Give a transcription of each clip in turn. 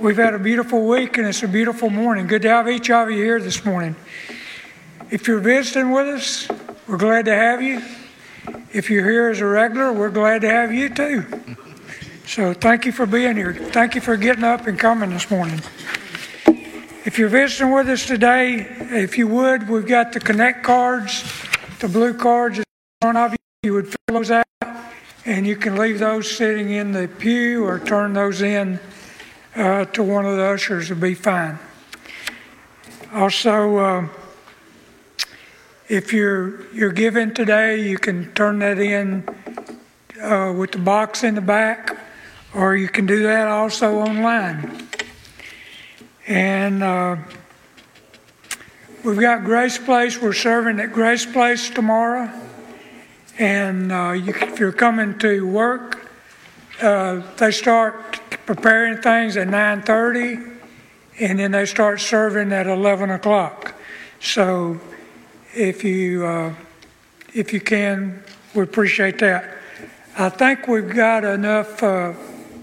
We've had a beautiful week and it's a beautiful morning. Good to have each of you here this morning. If you're visiting with us, we're glad to have you. If you're here as a regular, we're glad to have you too. So thank you for being here. Thank you for getting up and coming this morning. If you're visiting with us today, if you would, we've got the Connect cards, the blue cards in front of you. You would fill those out, and you can leave those sitting in the pew or turn those in uh, to one of the ushers will be fine. Also, uh, if you're you're giving today, you can turn that in uh, with the box in the back, or you can do that also online. And uh, we've got Grace Place. We're serving at Grace Place tomorrow, and uh, you, if you're coming to work, uh, they start preparing things at 9.30 and then they start serving at 11 o'clock. So if you uh, if you can we appreciate that. I think we've got enough uh,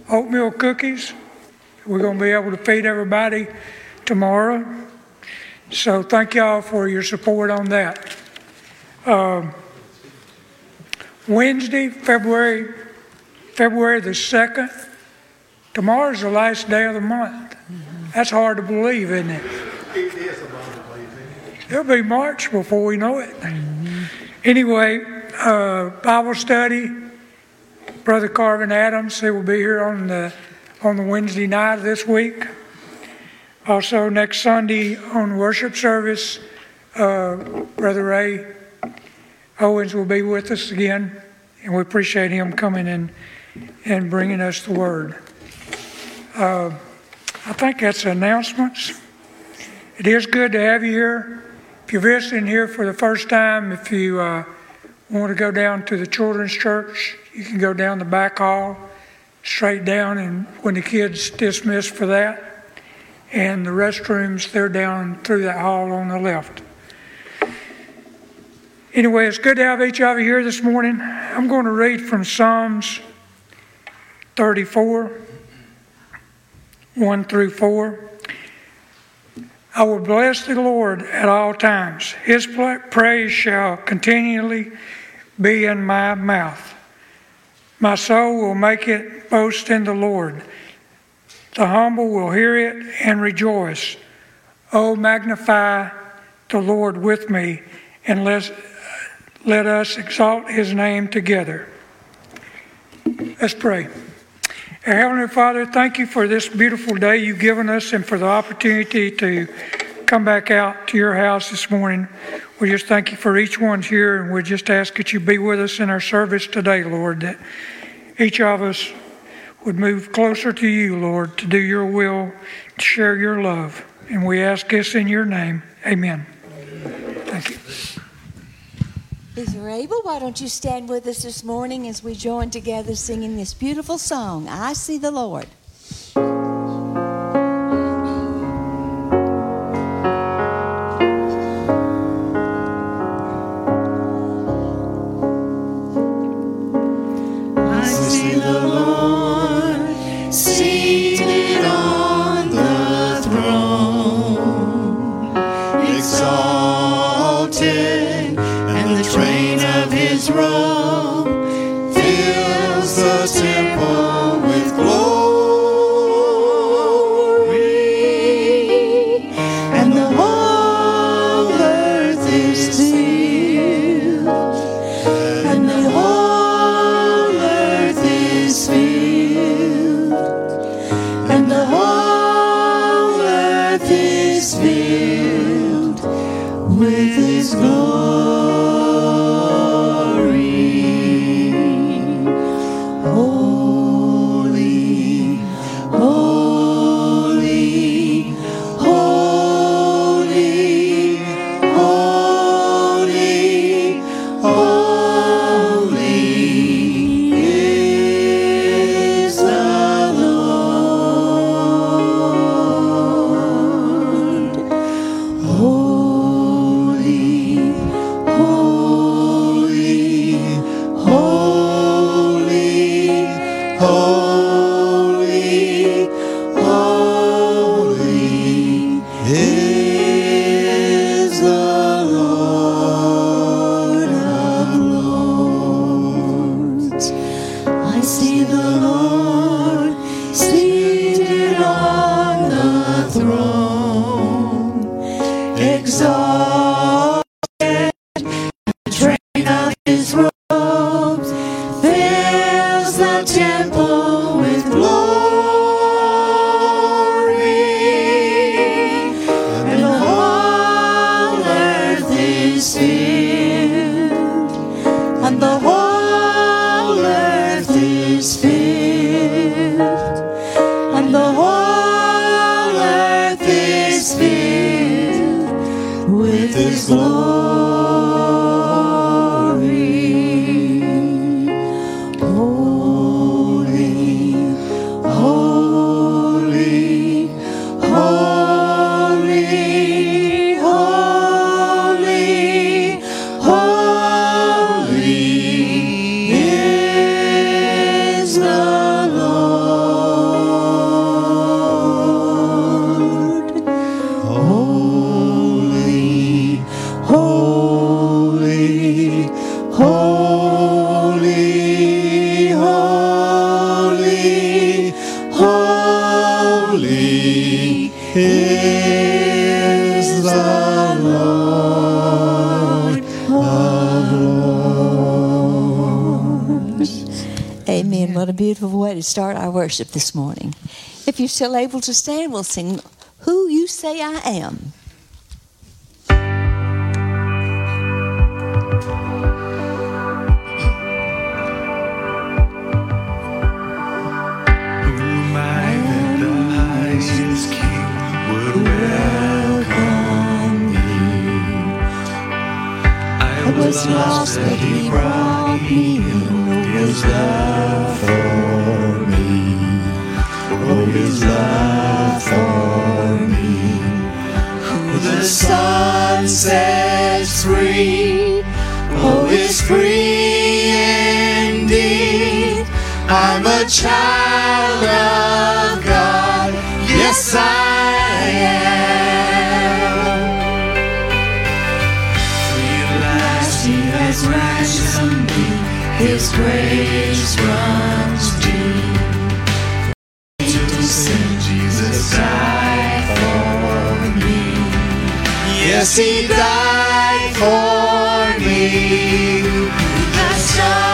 oatmeal cookies. We're going to be able to feed everybody tomorrow. So thank y'all for your support on that. Um, wednesday february february the 2nd Tomorrow's the last day of the month. That's hard to believe, isn't it? It is hard to believe? It'll be March before we know it. Anyway, uh, Bible study. Brother Carvin Adams, he will be here on the on the Wednesday night of this week. Also, next Sunday on worship service, uh, Brother Ray Owens will be with us again, and we appreciate him coming in and bringing us the word. Uh, I think that's announcements. It is good to have you here. If you're visiting here for the first time, if you uh, want to go down to the children's church, you can go down the back hall, straight down, and when the kids dismiss for that, and the restrooms, they're down through that hall on the left. Anyway, it's good to have each of you here this morning. I'm going to read from Psalms 34. 1 through 4. I will bless the Lord at all times. His praise shall continually be in my mouth. My soul will make it boast in the Lord. The humble will hear it and rejoice. Oh, magnify the Lord with me, and let, let us exalt his name together. Let's pray. Heavenly Father, thank you for this beautiful day you've given us and for the opportunity to come back out to your house this morning. We just thank you for each one here, and we just ask that you be with us in our service today, Lord, that each of us would move closer to you, Lord, to do your will, to share your love. And we ask this in your name. Amen. Thank you. If you're able, why don't you stand with us this morning as we join together singing this beautiful song, I See the Lord. Amen. What a beautiful way to start our worship this morning. If you're still able to stand, we'll sing Who You Say I Am. was lost, but he brought me in. Oh, his love for me. Oh, his love for me. Who the Son sets free. Oh, is free indeed. I'm a child of God. Yes, I His grace runs deep. To sin, Jesus died for me. Yes, He died for me. The Son.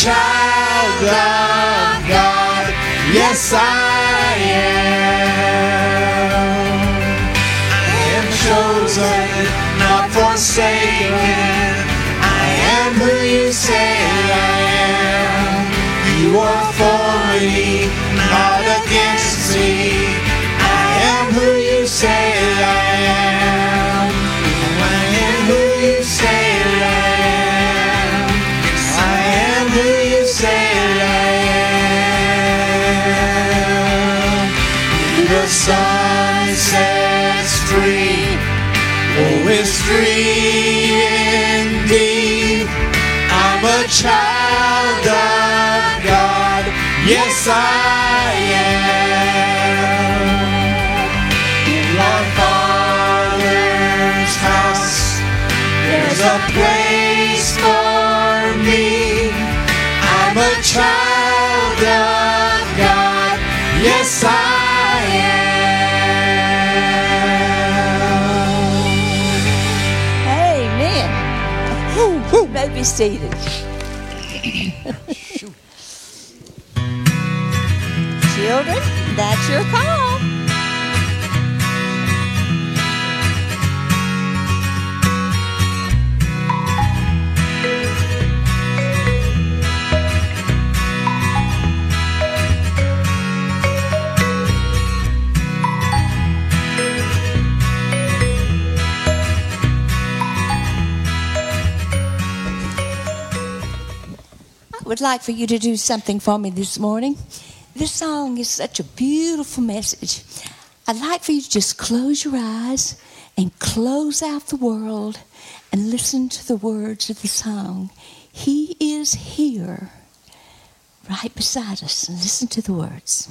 child of God. Yes, I am. I am chosen, not forsaken. child of God. Yes, I am. Amen. Woo, woo. You may be seated. Children, that's your call. would like for you to do something for me this morning. This song is such a beautiful message. I'd like for you to just close your eyes and close out the world and listen to the words of the song. He is here, right beside us, and listen to the words.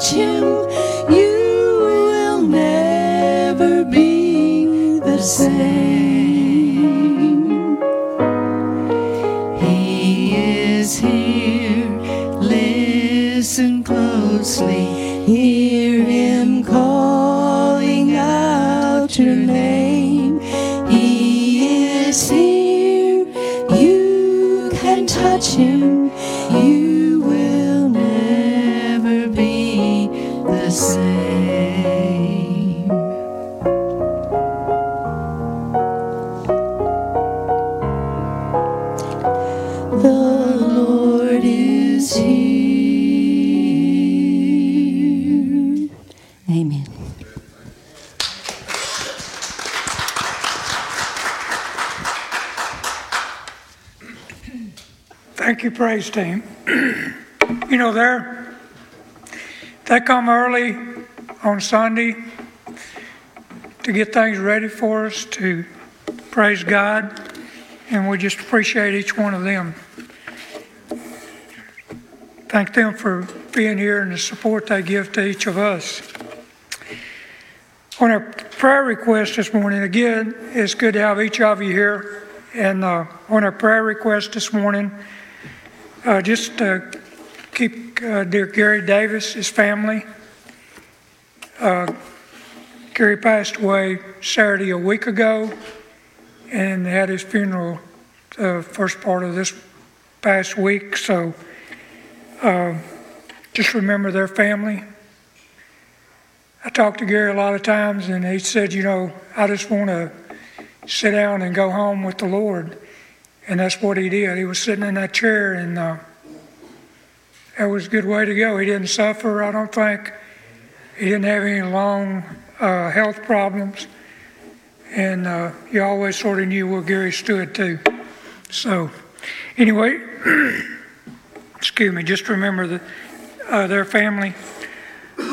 touch him, you will never be the same. He is here. Listen closely. Here is praise team. you know, they're, they come early on Sunday to get things ready for us to praise God, and we just appreciate each one of them. Thank them for being here and the support they give to each of us. On our prayer request this morning, again, it's good to have each of you here. And uh, on our prayer request this morning, uh, just uh, keep uh, dear Gary Davis, his family. Uh, Gary passed away Saturday a week ago and had his funeral the first part of this past week. So uh, just remember their family. I talked to Gary a lot of times, and he said, You know, I just want to sit down and go home with the Lord. And that's what he did. He was sitting in that chair, and uh, that was a good way to go. He didn't suffer, I don't think. He didn't have any long uh, health problems. And uh, you always sort of knew where Gary stood, too. So, anyway, excuse me, just remember the, uh, their family.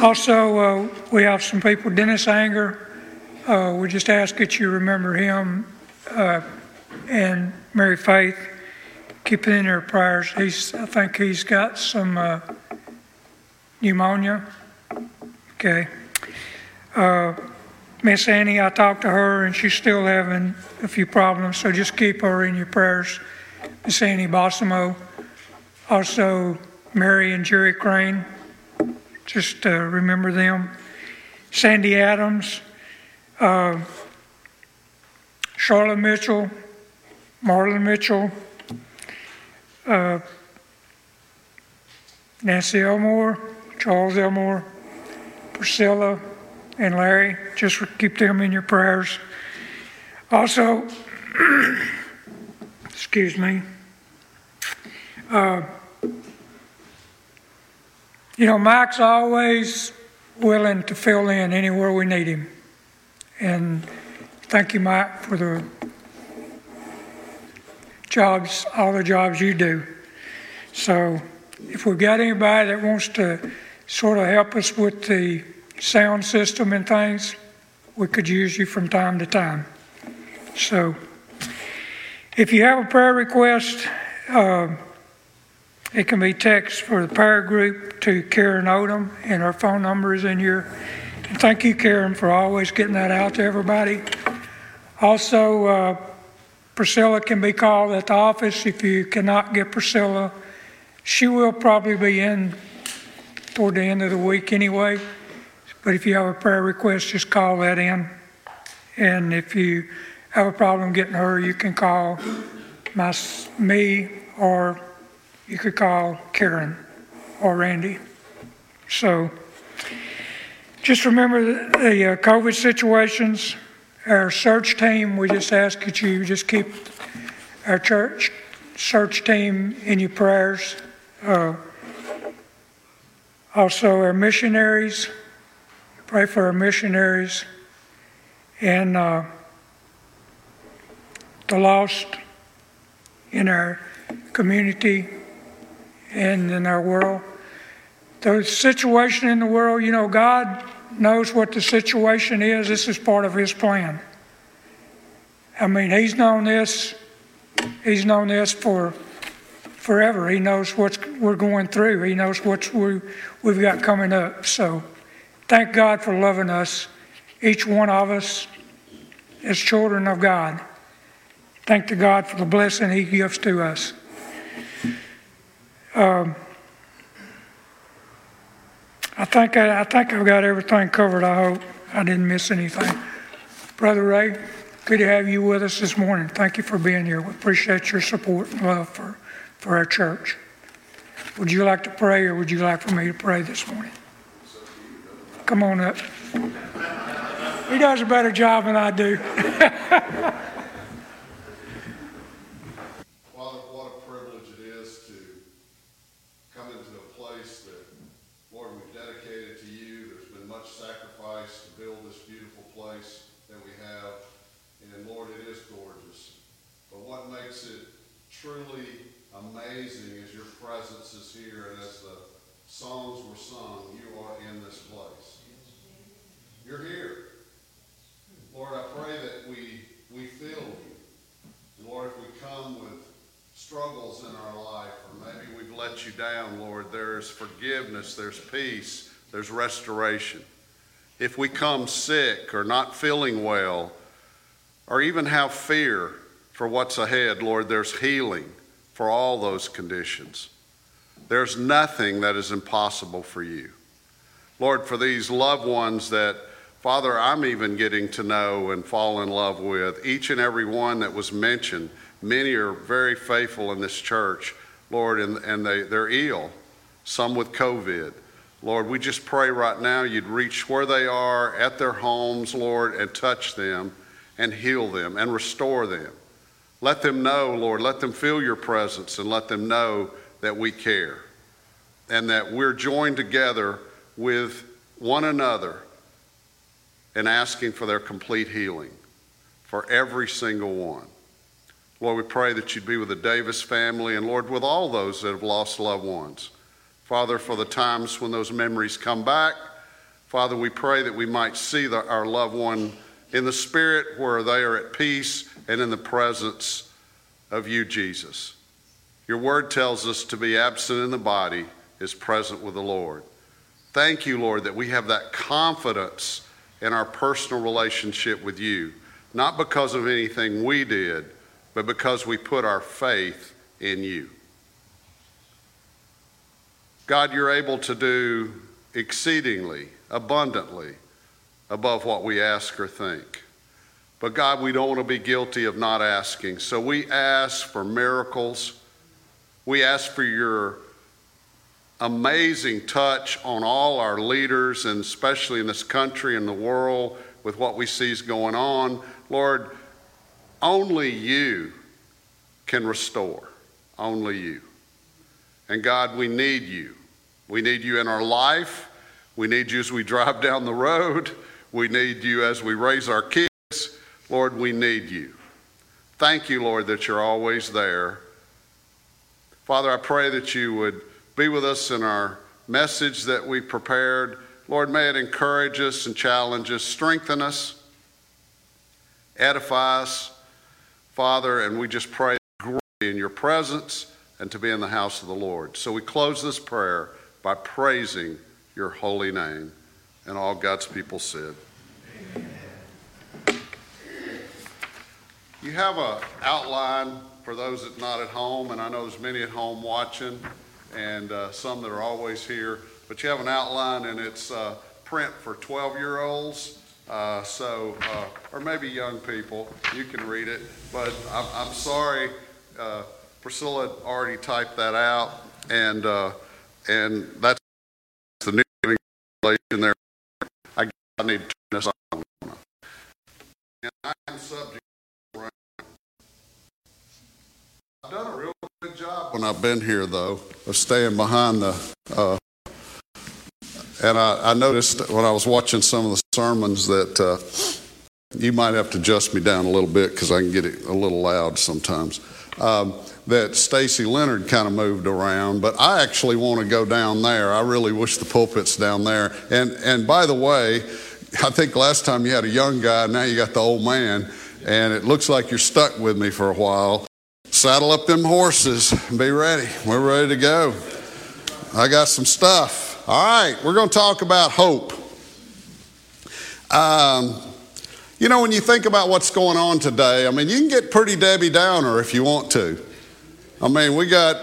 Also, uh, we have some people, Dennis Anger. Uh, we just ask that you remember him uh, and Mary Faith. Keep it in your prayers. He's, I think he's got some uh, pneumonia. Okay. Uh, Miss Annie, I talked to her and she's still having a few problems, so just keep her in your prayers. Miss Annie Bossimo. Also, Mary and Jerry Crane. Just uh, remember them. Sandy Adams, uh, Charlotte Mitchell, Marlon Mitchell, uh, Nancy Elmore, Charles Elmore, Priscilla, and Larry. Just keep them in your prayers. Also, excuse me. Uh, you know, Mike's always willing to fill in anywhere we need him. And thank you, Mike, for the jobs, all the jobs you do. So if we've got anybody that wants to sort of help us with the sound system and things, we could use you from time to time. So if you have a prayer request, uh, it can be text for the prayer group to Karen Odom, and her phone number is in here. And thank you, Karen, for always getting that out to everybody. Also, uh, Priscilla can be called at the office if you cannot get Priscilla. She will probably be in toward the end of the week anyway. But if you have a prayer request, just call that in. And if you have a problem getting her, you can call my, me or you could call Karen or Randy. So just remember the, uh, COVID situations. Our search team, we just ask that you just keep our church search team in your prayers. Uh, also, our missionaries, pray for our missionaries and uh, the lost in our community and in our world. The situation in the world, you know, God knows what the situation is. This is part of His plan. I mean, He's known this. He's known this for forever. He knows what we're going through. He knows what we, we've got coming up. So, thank God for loving us, each one of us, as children of God. Thank to God for the blessing He gives to us. Um, I think I, I think I've got everything covered. I hope I didn't miss anything. Brother Ray, good to have you with us this morning. Thank you for being here. We appreciate your support and love for, for our church. Would you like to pray or would you like for me to pray this morning? Come on up. He does a better job than I do. Father, what a privilege it is to come into a place that, Lord, we've dedicated to you. There's been much sacrifice to build this beautiful place that we have. And Lord, it is gorgeous. But what makes it truly amazing as your presence is here and as the songs were sung, you are in this place. You're here. Lord, I pray that we, we feel you. Lord, if we come with struggles in our life, or maybe we've let you down, Lord, there's forgiveness, there's peace, there's restoration. If we come sick or not feeling well, or even have fear for what's ahead, Lord, there's healing for all those conditions. There's nothing that is impossible for you. Lord, for these loved ones that, Father, I'm even getting to know and fall in love with, each and every one that was mentioned, many are very faithful in this church, Lord, and, and they, they're ill, some with COVID. Lord, we just pray right now you'd reach where they are at their homes, Lord, and touch them and heal them and restore them. Let them know, Lord, let them feel your presence and let them know that we care and that we're joined together with one another in asking for their complete healing for every single one. Lord, we pray that you'd be with the Davis family and, Lord, with all those that have lost loved ones. Father, for the times when those memories come back, Father, we pray that we might see the, our loved one in the spirit where they are at peace and in the presence of you, Jesus. Your word tells us to be absent in the body is present with the Lord. Thank you, Lord, that we have that confidence in our personal relationship with you, not because of anything we did, but because we put our faith in you. God, you're able to do exceedingly, abundantly above what we ask or think. But God, we don't want to be guilty of not asking. So we ask for miracles. We ask for your amazing touch on all our leaders, and especially in this country and the world with what we see is going on. Lord, only you can restore. Only you. And God, we need you. We need you in our life. We need you as we drive down the road. We need you as we raise our kids. Lord, we need you. Thank you, Lord, that you're always there. Father, I pray that you would be with us in our message that we prepared. Lord, may it encourage us and challenge us, strengthen us, edify us, Father, and we just pray in your presence and to be in the house of the Lord. So we close this prayer by praising your holy name. And all God's people said. You have an outline for those that not at home, and I know there's many at home watching, and uh, some that are always here. But you have an outline, and it's uh, print for 12-year-olds, uh, so uh, or maybe young people. You can read it, but I'm, I'm sorry, uh, Priscilla already typed that out, and uh, and that's the new regulation there. I, I need to turn this on. And I am subject. I've done a real good job when I've been here, though, of staying behind the. Uh, and I, I, noticed when I was watching some of the sermons that uh, you might have to adjust me down a little bit because I can get it a little loud sometimes. Um, that Stacy Leonard kind of moved around, but I actually want to go down there. I really wish the pulpit's down there. And and by the way, I think last time you had a young guy, now you got the old man, and it looks like you're stuck with me for a while. Saddle up them horses and be ready. We're ready to go. I got some stuff. All right, we're going to talk about hope. Um, you know, when you think about what's going on today, I mean, you can get pretty Debbie Downer if you want to. I mean, we got,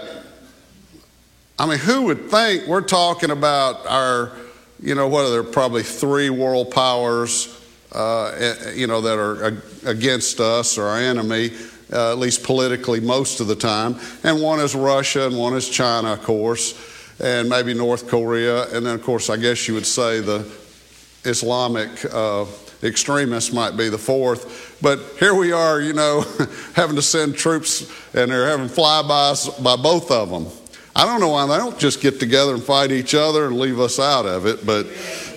I mean, who would think we're talking about our, you know, what are there, probably three world powers, uh, eh, you know, that are against us or our enemy, uh, at least politically most of the time. And one is Russia and one is China, of course, and maybe North Korea. And then, of course, I guess you would say the Islamic. Uh, extremists might be the fourth. But here we are, you know, having to send troops and they're having flybys by both of them. I don't know why they don't just get together and fight each other and leave us out of it, but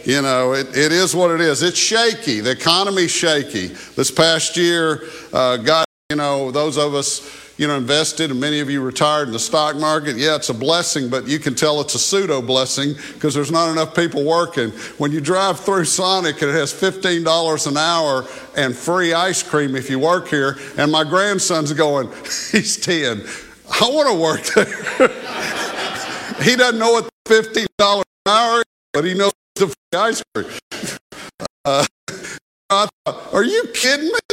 you know, it, it is what it is. It's shaky. The economy's shaky. This past year, uh, got, you know, those of us you know, invested and many of you retired in the stock market. Yeah, it's a blessing, but you can tell it's a pseudo blessing because there's not enough people working. When you drive through Sonic and it has $15 an hour and free ice cream if you work here, and my grandson's going, he's 10. I want to work there. he doesn't know what $15 an hour is, but he knows the free ice cream. Uh, I thought, are you kidding me?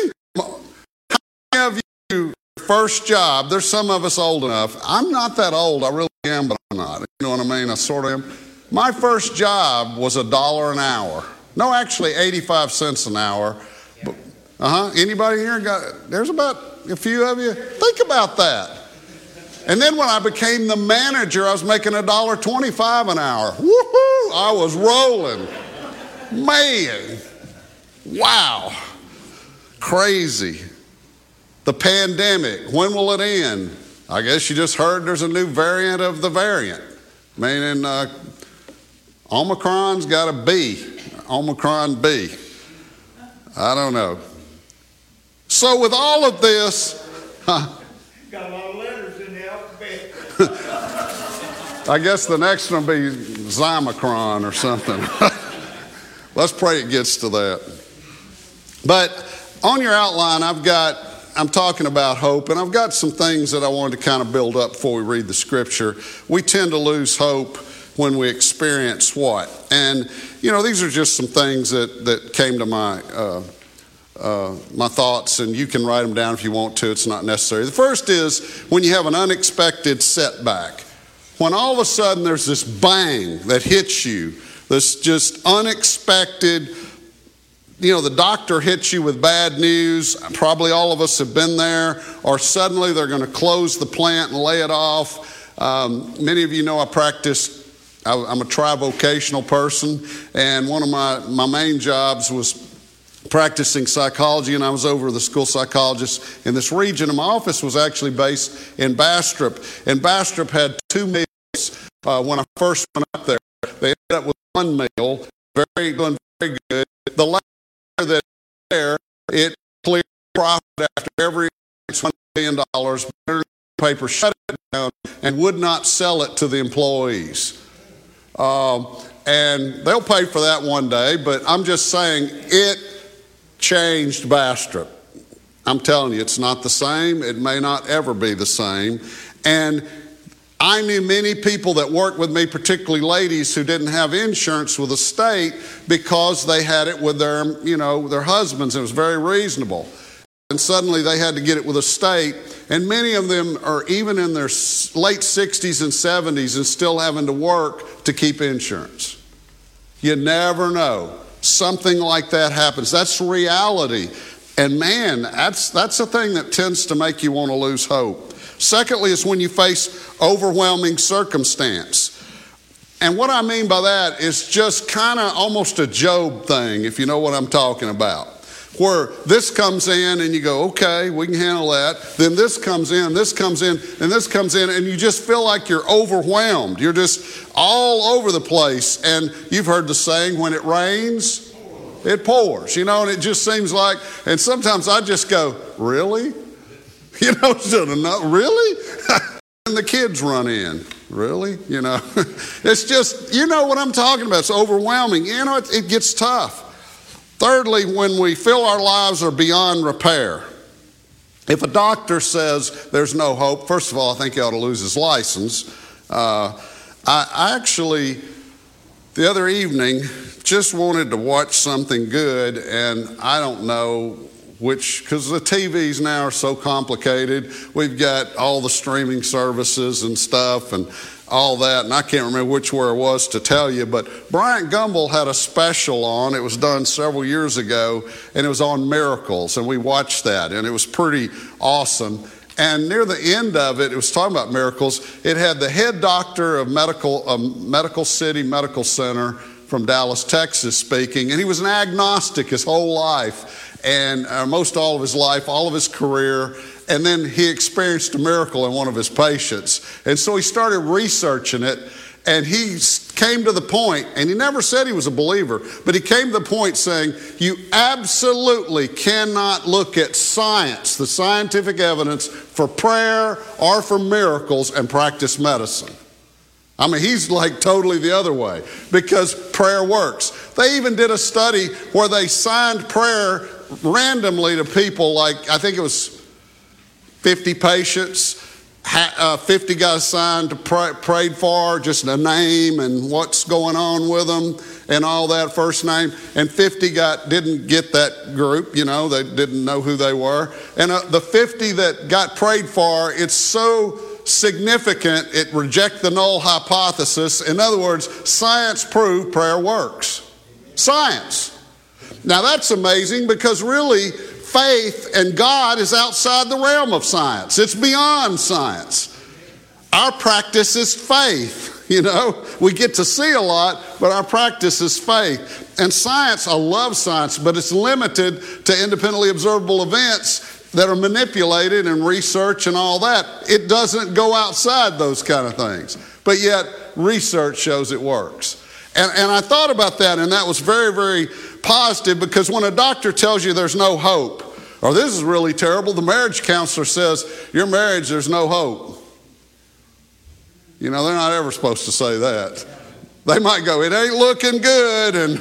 Of you first job, there's some of us old enough. I'm not that old, I really am, but I'm not. You know what I mean? I sort of am. My first job was a dollar an hour. No, actually, 85 cents an hour. Uh huh. Anybody here got, there's about a few of you. Think about that. And then when I became the manager, I was making a dollar twenty-five an hour. Woohoo! I was rolling. Man, wow, crazy. The pandemic, when will it end? I guess you just heard there's a new variant of the variant, meaning uh, Omicron's got a B, Omicron B. I don't know. So, with all of this, huh, Got a lot of letters in the alphabet. I guess the next one will be Zymicron or something. Let's pray it gets to that. But on your outline, I've got, I'm talking about hope, and I've got some things that I wanted to kind of build up before we read the scripture. We tend to lose hope when we experience what? And, you know, these are just some things that, that came to my, uh, uh, my thoughts, and you can write them down if you want to. It's not necessary. The first is when you have an unexpected setback. When all of a sudden there's this bang that hits you, this just unexpected, you know, the doctor hits you with bad news. Probably all of us have been there, or suddenly they're going to close the plant and lay it off. Um, many of you know I practice I'm a trivocational person, and one of my, my main jobs was practicing psychology, and I was over the school psychologist in this region. And my office was actually based in Bastrop, and Bastrop had two meals uh, when I first went up there. They ended up with one meal, very very good. The last there, it cleared profit after every one million dollars. Paper shut it down and would not sell it to the employees. Um, and they'll pay for that one day, but I'm just saying it changed Bastrop. I'm telling you, it's not the same. It may not ever be the same. And I knew many people that worked with me, particularly ladies who didn't have insurance with the state because they had it with their, you know, their husbands. It was very reasonable. And suddenly they had to get it with the state. And many of them are even in their late 60s and 70s and still having to work to keep insurance. You never know. Something like that happens. That's reality. And man, that's, that's a thing that tends to make you want to lose hope. Secondly, is when you face overwhelming circumstance. And what I mean by that is just kind of almost a Job thing, if you know what I'm talking about where this comes in and you go, okay, we can handle that. Then this comes in, this comes in, and this comes in, and you just feel like you're overwhelmed. You're just all over the place. And you've heard the saying, when it rains, it pours, you know, and it just seems like, and sometimes I just go, really? You know, not really? and the kids run in. Really? You know, it's just, you know what I'm talking about. It's overwhelming. You know, it, it gets tough. Thirdly, when we feel our lives are beyond repair. If a doctor says there's no hope, first of all, I think he ought to lose his license. Uh, I, I actually, the other evening, just wanted to watch something good, and I don't know which, because the TVs now are so complicated. We've got all the streaming services and stuff, and all that, and I can't remember which where it was to tell you, but Bryant Gumbel had a special on. It was done several years ago, and it was on miracles, and we watched that, and it was pretty awesome. And near the end of it, it was talking about miracles. It had the head doctor of medical, um, Medical City Medical Center from Dallas, Texas, speaking, and he was an agnostic his whole life, and uh, most all of his life, all of his career and then he experienced a miracle in one of his patients. And so he started researching it, and he came to the point, and he never said he was a believer, but he came to the point saying, You absolutely cannot look at science, the scientific evidence, for prayer or for miracles and practice medicine. I mean, he's like totally the other way because prayer works. They even did a study where they signed prayer randomly to people, like I think it was 50 patients. Uh, 50 got assigned to pray, prayed for, just a name and what's going on with them and all that first name. And 50 got didn't get that group, you know, they didn't know who they were. And uh, the 50 that got prayed for, it's so significant, it rejects the null hypothesis. In other words, science proved prayer works. Science. Now that's amazing because really faith and God is outside the realm of science. It's beyond science. Our practice is faith. You know, we get to see a lot, but our practice is faith. And science, I love science, but it's limited to independently observable events that are manipulated and research and all that. It doesn't go outside those kind of things. But yet, research shows it works. And, and I thought about that, and that was very, very positive because when a doctor tells you there's no hope, or this is really terrible, the marriage counselor says, Your marriage, there's no hope. You know, they're not ever supposed to say that. They might go, It ain't looking good, and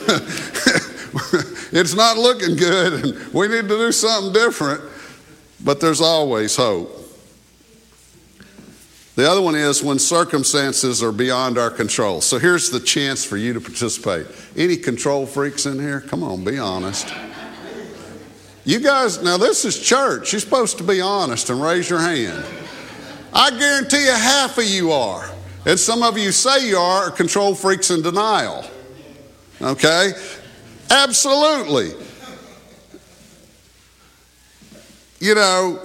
it's not looking good, and we need to do something different. But there's always hope. The other one is when circumstances are beyond our control. So here's the chance for you to participate. Any control freaks in here? Come on, be honest. You guys, now this is church. You're supposed to be honest and raise your hand. I guarantee you half of you are. And some of you say you are, are control freaks in denial. Okay? Absolutely. You know,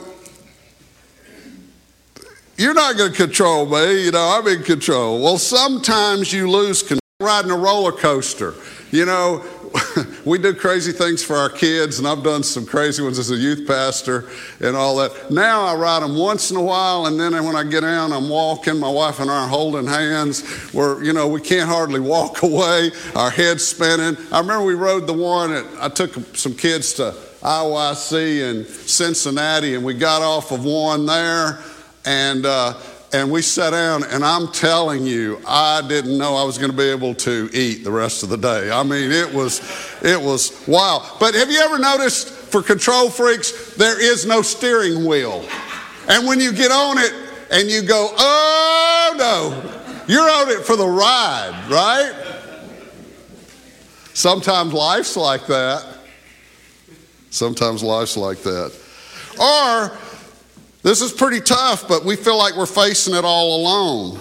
you're not going to control me. You know, I'm in control. Well, sometimes you lose control. Riding a roller coaster. You know, we do crazy things for our kids, and I've done some crazy ones as a youth pastor and all that. Now I ride them once in a while, and then when I get down, I'm walking. My wife and I are holding hands. We're, you know, we can't hardly walk away. Our heads spinning. I remember we rode the one. At, I took some kids to IYC in Cincinnati, and we got off of one there, and. Uh, and we sat down, and I'm telling you, I didn't know I was going to be able to eat the rest of the day. I mean, it was, it was wow. But have you ever noticed for control freaks, there is no steering wheel, and when you get on it and you go, oh no, you're on it for the ride, right? Sometimes life's like that. Sometimes life's like that. Or this is pretty tough, but we feel like we're facing it all alone.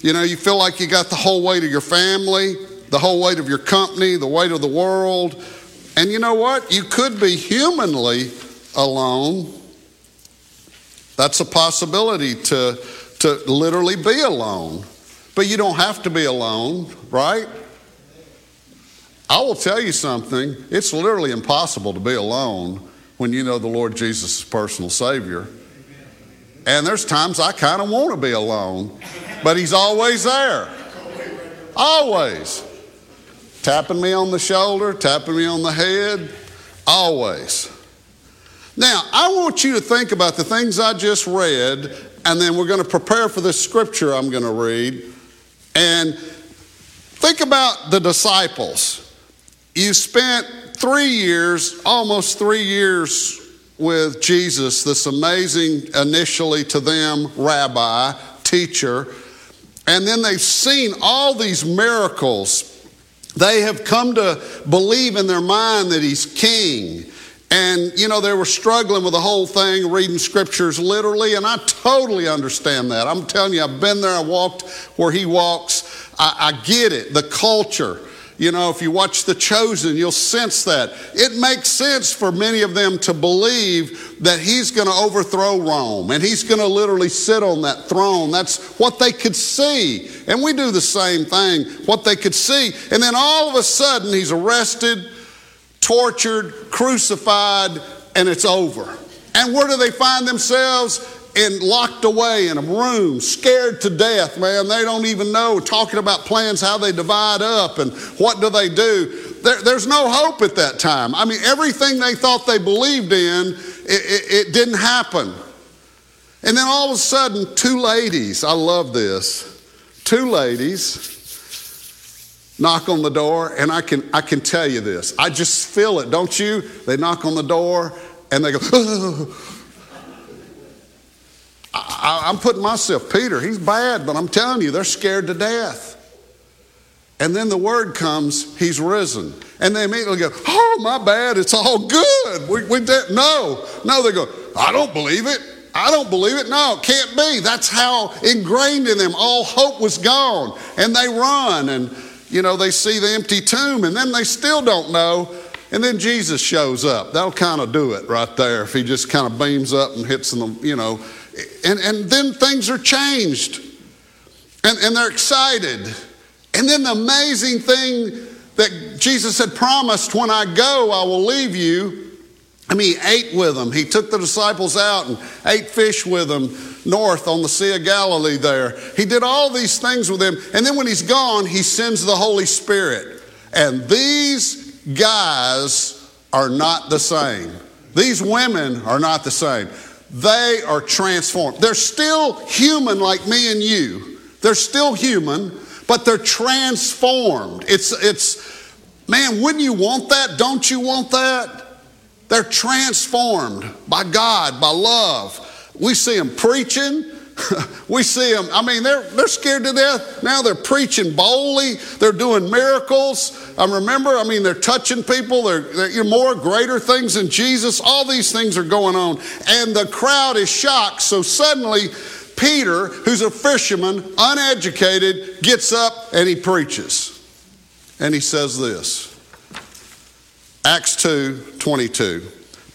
You know, you feel like you got the whole weight of your family, the whole weight of your company, the weight of the world. And you know what? You could be humanly alone. That's a possibility to, to literally be alone. But you don't have to be alone, right? I will tell you something. It's literally impossible to be alone when you know the Lord Jesus personal Savior. And there's times I kind of want to be alone, but He's always there. Always. Tapping me on the shoulder, tapping me on the head, always. Now, I want you to think about the things I just read, and then we're going to prepare for this scripture I'm going to read. And think about the disciples. You spent three years, almost three years with Jesus, this amazing, initially to them, rabbi, teacher, and then they've seen all these miracles. They have come to believe in their mind that he's king. And, you know, they were struggling with the whole thing, reading scriptures literally, and I totally understand that. I'm telling you, I've been there, I walked where he walks. I, I get it, the culture. You know, if you watch The Chosen, you'll sense that. It makes sense for many of them to believe that he's going to overthrow Rome and he's going to literally sit on that throne. That's what they could see. And we do the same thing, what they could see. And then all of a sudden, he's arrested, tortured, crucified, and it's over. And where do they find themselves? And locked away in a room, scared to death, man. They don't even know, talking about plans, how they divide up and what do they do. There, there's no hope at that time. I mean, everything they thought they believed in, it, it, it didn't happen. And then all of a sudden, two ladies, I love this, two ladies knock on the door, and I can, I can tell you this. I just feel it, don't you? They knock on the door and they go, I, I'm putting myself, Peter, he's bad, but I'm telling you, they're scared to death. And then the word comes, he's risen. And they immediately go, oh, my bad, it's all good. We, we did, no, no, they go, I don't believe it. I don't believe it. No, it can't be. That's how ingrained in them. All hope was gone. And they run and, you know, they see the empty tomb and then they still don't know. And then Jesus shows up. That'll kind of do it right there if he just kind of beams up and hits them, you know. And, and then things are changed and, and they're excited. And then the amazing thing that Jesus had promised when I go, I will leave you. I mean, he ate with them. He took the disciples out and ate fish with them north on the Sea of Galilee there. He did all these things with them. And then when he's gone, he sends the Holy Spirit. And these guys are not the same. These women are not the same. They are transformed. They're still human like me and you. They're still human, but they're transformed. It's, it's, man, wouldn't you want that? Don't you want that? They're transformed by God, by love. We see them preaching. we see them, I mean, they're, they're scared to death. Now they're preaching boldly. They're doing miracles. I remember, I mean, they're touching people. They're, they're more greater things than Jesus. All these things are going on. And the crowd is shocked. So suddenly, Peter, who's a fisherman, uneducated, gets up and he preaches. And he says this Acts 2 22.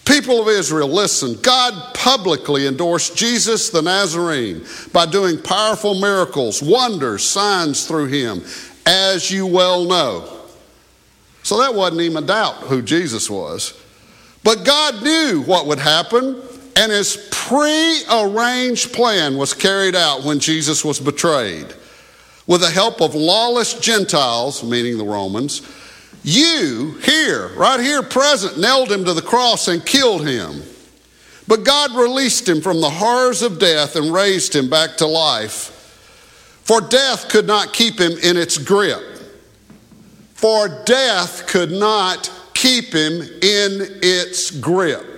People of Israel, listen. God publicly endorsed Jesus the Nazarene by doing powerful miracles, wonders, signs through him, as you well know. So that wasn't even a doubt who Jesus was. But God knew what would happen, and his pre-arranged plan was carried out when Jesus was betrayed. With the help of lawless Gentiles, meaning the Romans, you here, right here present, nailed him to the cross and killed him. But God released him from the horrors of death and raised him back to life. For death could not keep him in its grip. For death could not keep him in its grip.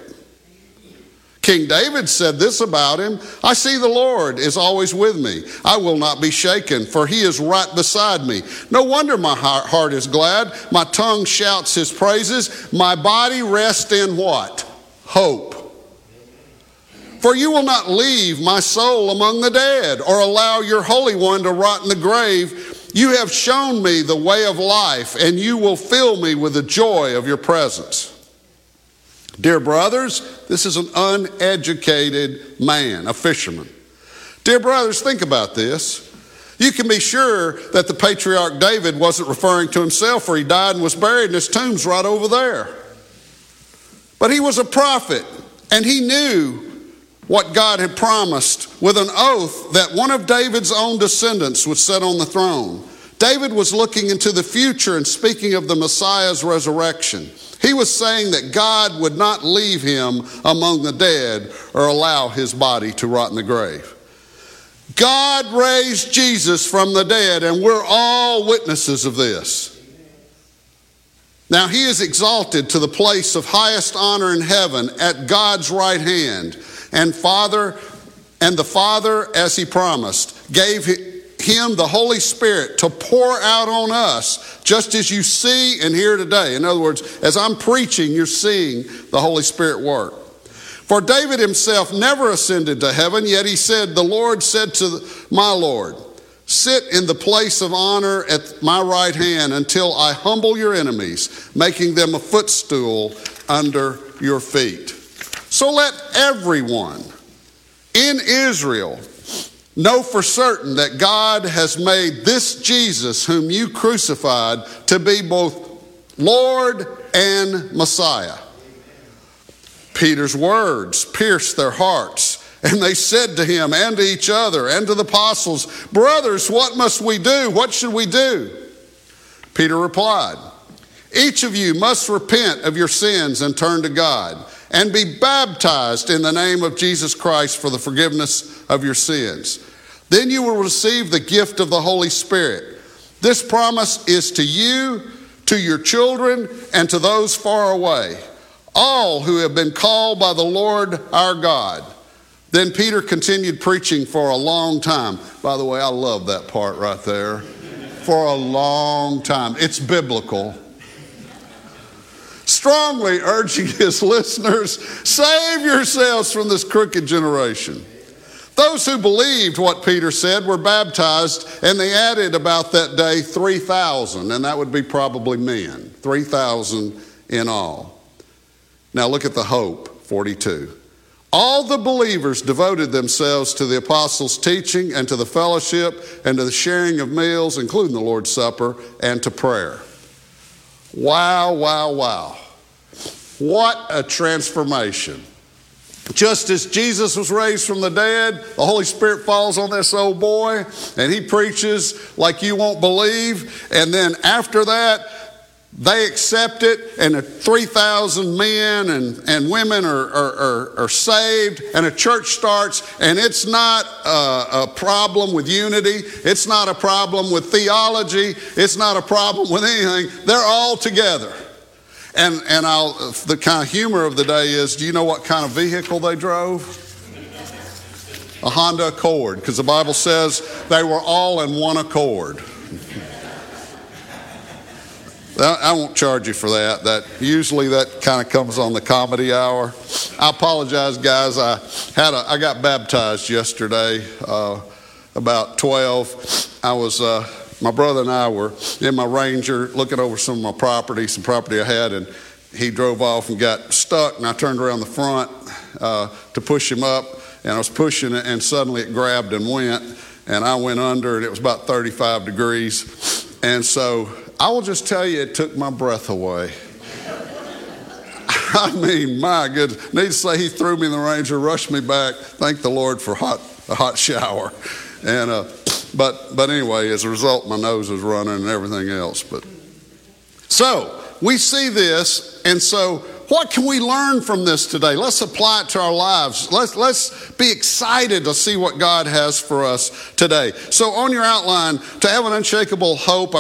King David said this about him I see the Lord is always with me. I will not be shaken, for he is right beside me. No wonder my heart is glad. My tongue shouts his praises. My body rests in what? Hope. For you will not leave my soul among the dead or allow your Holy One to rot in the grave. You have shown me the way of life, and you will fill me with the joy of your presence. Dear brothers, this is an uneducated man, a fisherman. Dear brothers, think about this. You can be sure that the patriarch David wasn't referring to himself, for he died and was buried, and his tomb's right over there. But he was a prophet, and he knew what God had promised with an oath that one of David's own descendants would sit on the throne. David was looking into the future and speaking of the Messiah's resurrection. He was saying that God would not leave him among the dead or allow his body to rot in the grave. God raised Jesus from the dead, and we're all witnesses of this. Now, he is exalted to the place of highest honor in heaven at God's right hand. And Father, and the Father, as he promised, gave him the Holy Spirit to pour out on us, just as you see and hear today. In other words, as I'm preaching, you're seeing the Holy Spirit work. For David himself never ascended to heaven, yet he said, The Lord said to my Lord, Sit in the place of honor at my right hand until I humble your enemies, making them a footstool under your feet. So let everyone in Israel Know for certain that God has made this Jesus, whom you crucified, to be both Lord and Messiah. Peter's words pierced their hearts, And they said to him and to each other and to the apostles, Brothers, what must we do? What should we do? Peter replied, Each of you must repent of your sins and turn to God, and be baptized in the name of Jesus Christ for the forgiveness of your sins. Then you will receive the gift of the Holy Spirit. This promise is to you, to your children, and to those far away, all who have been called by the Lord our God. Then Peter continued preaching for a long time. By the way, I love that part right there. For a long time. It's biblical. Strongly urging his listeners save yourselves from this crooked generation. Those who believed what Peter said were baptized, and they added about that day 3,000, and that would be probably men, 3,000 in all. Now look at the hope, 42. All the believers devoted themselves to the apostles' teaching and to the fellowship and to the sharing of meals, including the Lord's Supper, and to prayer. Wow, wow, wow. What a transformation. Just as Jesus was raised from the dead, the Holy Spirit falls on this old boy and he preaches like you won't believe. And then after that, they accept it, and 3,000 men and, and women are, are, are, are, saved, and a church starts, and it's not a, a problem with unity, it's not a problem with theology, it's not a problem with anything. They're all together. And, and I'll, the kind of humor of the day is do you know what kind of vehicle they drove? A Honda Accord, because the Bible says they were all in one accord. I won't charge you for that. That usually that kind of comes on the comedy hour. I apologize, guys. I had a, I got baptized yesterday, uh, about twelve. I was uh, my brother and I were in my Ranger looking over some of my property, some property I had, and he drove off and got stuck. And I turned around the front uh, to push him up, and I was pushing it, and suddenly it grabbed and went, and I went under, and it was about 35 degrees, and so I will just tell you, it took my breath away. I mean, my goodness. Need to say he threw me in the Ranger, rushed me back. Thank the Lord for hot, a hot shower. And, uh, but, but anyway, as a result, my nose was running and everything else. But so we see this, and so what can we learn from this today? Let's apply it to our lives. Let's, let's be excited to see what God has for us today. So, on your outline, to have an unshakable hope,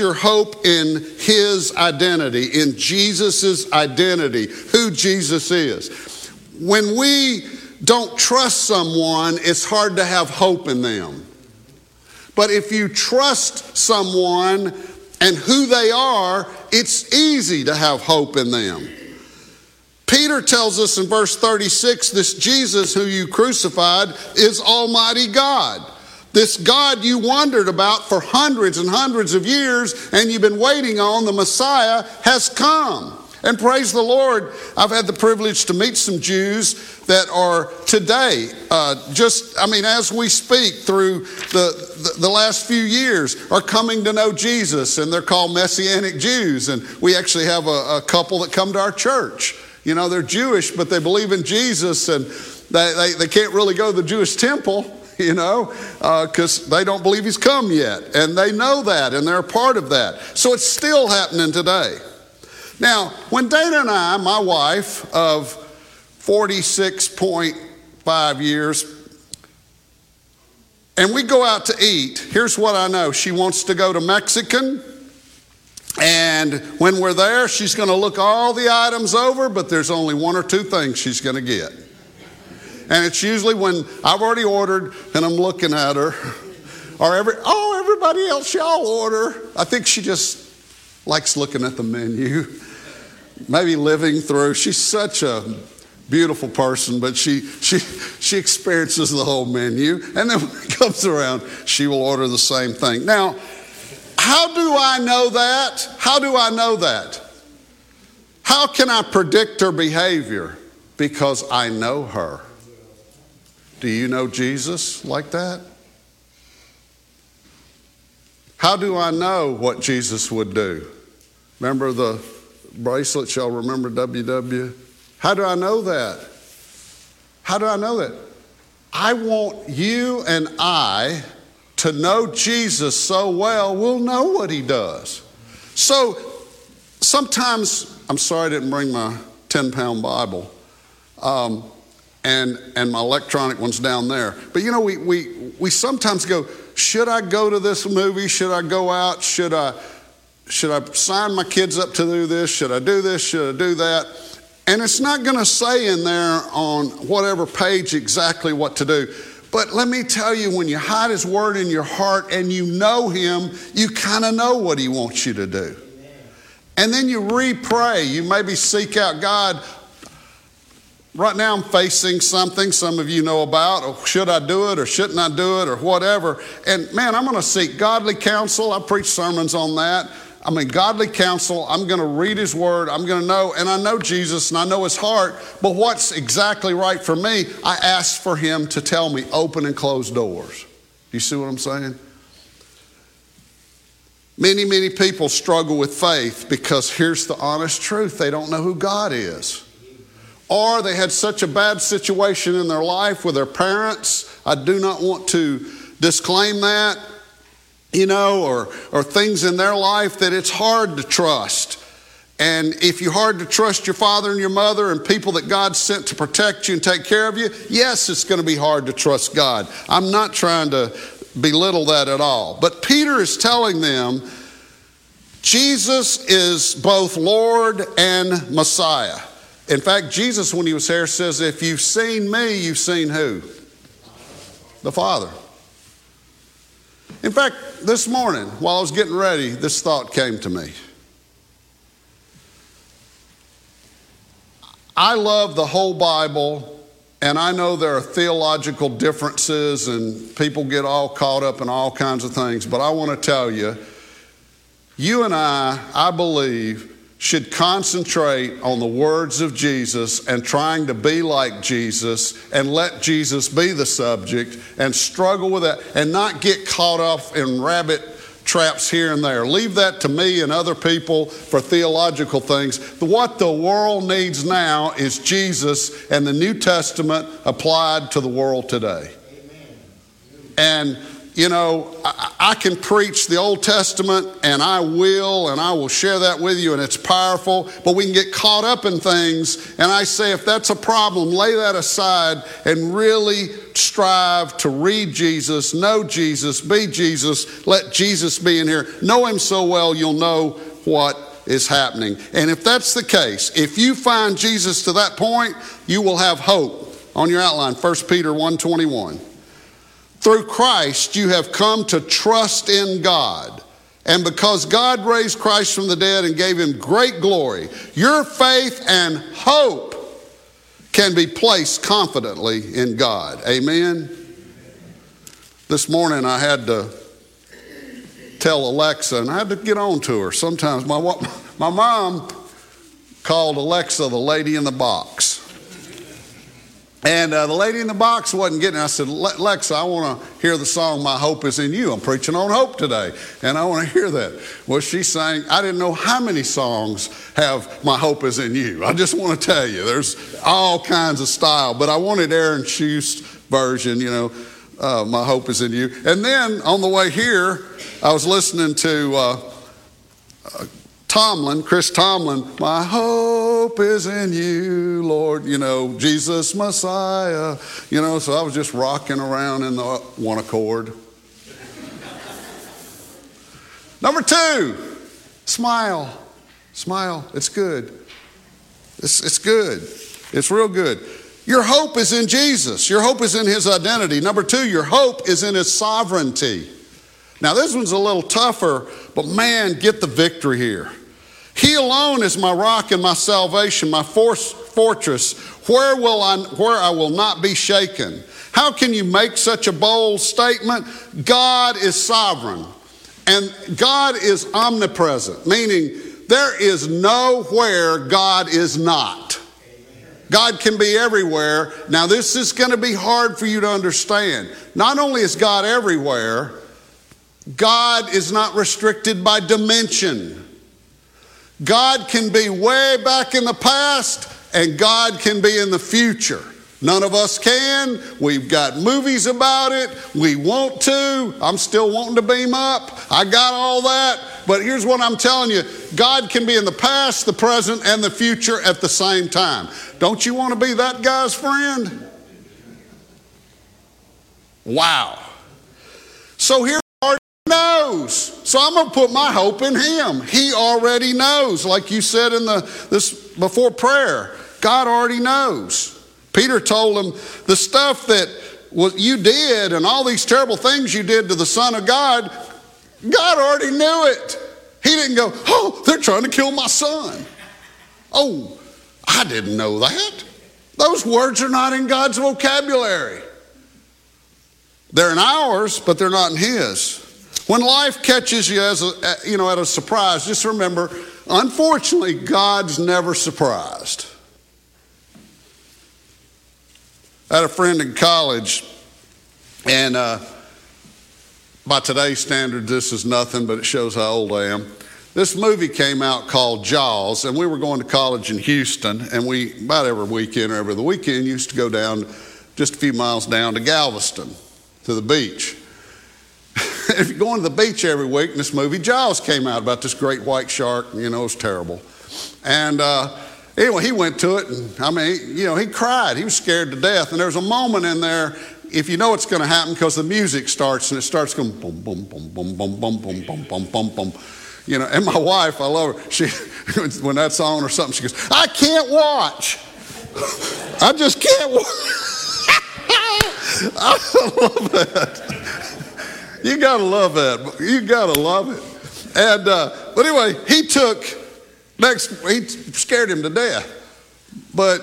your hope in his identity, in Jesus' identity, who Jesus is. When we don't trust someone, it's hard to have hope in them. But if you trust someone and who they are, it's easy to have hope in them. Peter tells us in verse 36 this Jesus who you crucified is Almighty God. This God you wondered about for hundreds and hundreds of years and you've been waiting on, the Messiah, has come. And praise the Lord, I've had the privilege to meet some Jews that are today, uh, just, I mean, as we speak through the, the, the, last few years, are coming to know Jesus, and they're called Messianic Jews. And we actually have a, a couple that come to our church. You know, they're Jewish, but they believe in Jesus, and they, they, they can't really go to the Jewish temple you know, because uh, they don't believe he's come yet. And they know that and they're a part of that. So it's still happening today. Now, when Dana and I, my wife of 46.5 years, and we go out to eat, here's what I know. She wants to go to Mexican. And when we're there, she's going to look all the items over, but there's only one or two things she's going to get. And it's usually when I've already ordered and I'm looking at her, or every, oh, everybody else, y'all order. I think she just likes looking at the menu, maybe living through. She's such a beautiful person, but she, she, she experiences the whole menu. And then when it comes around, she will order the same thing. Now, how do I know that? How do I know that? How can I predict her behavior? Because I know her. Do you know Jesus like that? How do I know what Jesus would do? Remember the bracelet, shall remember WW? How do I know that? How do I know that? I want you and I to know Jesus so well, we'll know what he does. So sometimes, I'm sorry I didn't bring my 10 pound Bible. Um, and, and my electronic one's down there. But you know, we, we, we sometimes go, should I go to this movie? Should I go out? Should I, should I sign my kids up to do this? Should I do this? Should I do that? And it's not going to say in there on whatever page exactly what to do. But let me tell you, when you hide His Word in your heart and you know Him, you kind of know what He wants you to do. And then you re pray. You maybe seek out God. Right now, I'm facing something some of you know about. Or should I do it or shouldn't I do it or whatever? And man, I'm going to seek godly counsel. I preach sermons on that. I mean, godly counsel. I'm going to read His Word. I'm going to know, and I know Jesus and I know His heart, but what's exactly right for me, I ask for Him to tell me open and close doors. You see what I'm saying? Many, many people struggle with faith because here's the honest truth they don't know who God is. Or they had such a bad situation in their life with their parents. I do not want to disclaim that you know, or, or things in their life that it's hard to trust. And if you're hard to trust your father and your mother and people that God sent to protect you and take care of you, yes, it's going to be hard to trust God. I'm not trying to belittle that at all. But Peter is telling them Jesus is both Lord and Messiah. In fact, Jesus, when he was here, says, If you've seen me, you've seen who? The Father. In fact, this morning, while I was getting ready, this thought came to me. I love the whole Bible, and I know there are theological differences, and people get all caught up in all kinds of things, but I want to tell you, you and I, I believe, should concentrate on the words of Jesus and trying to be like Jesus and let Jesus be the subject and struggle with that and not get caught up in rabbit traps here and there. Leave that to me and other people for theological things. What the world needs now is Jesus and the New Testament applied to the world today. Amen. And you know, I, I, can preach the Old Testament and I will, and I will share that with you, and it's powerful, but we can get caught up in things. And I say, if that's a problem, lay that aside and really strive to read Jesus, know Jesus, be Jesus, let Jesus be in here. Know Him so well, you'll know what is happening. And if that's the case, if you find Jesus to that point, you will have hope. On your outline, 1 Peter 121. Through Christ, you have come to trust in God. And because God raised Christ from the dead and gave him great glory, your faith and hope can be placed confidently in God. Amen. This morning I had to tell Alexa, and I had to get on to her. Sometimes my, my mom called Alexa the lady in the box. And uh, the lady in the box wasn't getting it. I said, Lexa, I want to hear the song, My Hope is in You. I'm preaching on hope today, and I want to hear that. Well, she sang, I didn't know how many songs have My Hope is in You. I just want to tell you, there's all kinds of style, but I wanted Aaron Shust' version, you know, uh, My Hope is in You. And then on the way here, I was listening to uh, uh Tomlin, Chris Tomlin, my hope is in you, Lord, you know, Jesus Messiah, you know, so I was just rocking around in the one accord. Number two, smile. Smile. It's good. It's, it's good. It's real good. Your hope is in Jesus. Your hope is in His identity. Number two, your hope is in His sovereignty. Now, this one's a little tougher, but man, get the victory here. He alone is my rock and my salvation, my force, fortress. Where will I, where I will not be shaken? How can you make such a bold statement? God is sovereign and God is omnipresent, meaning there is nowhere God is not. God can be everywhere. Now, this is going to be hard for you to understand. Not only is God everywhere, God is not restricted by dimension. God can be way back in the past and God can be in the future. None of us can. We've got movies about it. We want to. I'm still wanting to beam up. I got all that. But here's what I'm telling you God can be in the past, the present, and the future at the same time. Don't you want to be that guy's friend? Wow. So here knows. So I'm going to put my hope in him. He already knows, like you said in the this before prayer. God already knows. Peter told him the stuff that was, you did and all these terrible things you did to the Son of God, God already knew it. He didn't go, oh, they're trying to kill my son. Oh, I didn't know that. Those words are not in God's vocabulary. They're in ours, but they're not in His. When life catches you as a, you know at a surprise, just remember, unfortunately, God's never surprised. I had a friend in college, and uh, by today's standards, this is nothing, but it shows how old I am. This movie came out called Jaws, and we were going to college in Houston, and we, about every weekend or every other weekend, used to go down just a few miles down to Galveston to the beach. If you're going to the beach every week, and this movie Jaws came out about this great white shark, you know, it was terrible. And uh, Anyway, he went to it, and I mean, you know, he cried. He was scared to death. And there's a moment in there, if you know it's going to happen, because the music starts and it starts going boom, boom, boom, boom, boom, boom, boom, boom, boom, boom, boom. You know, and my wife, I love her. She, when that's on or something, she goes, "I can't watch. I just can't watch." I love that. You gotta love that. You gotta love it. And uh, but anyway, he took Next, he scared him to death. But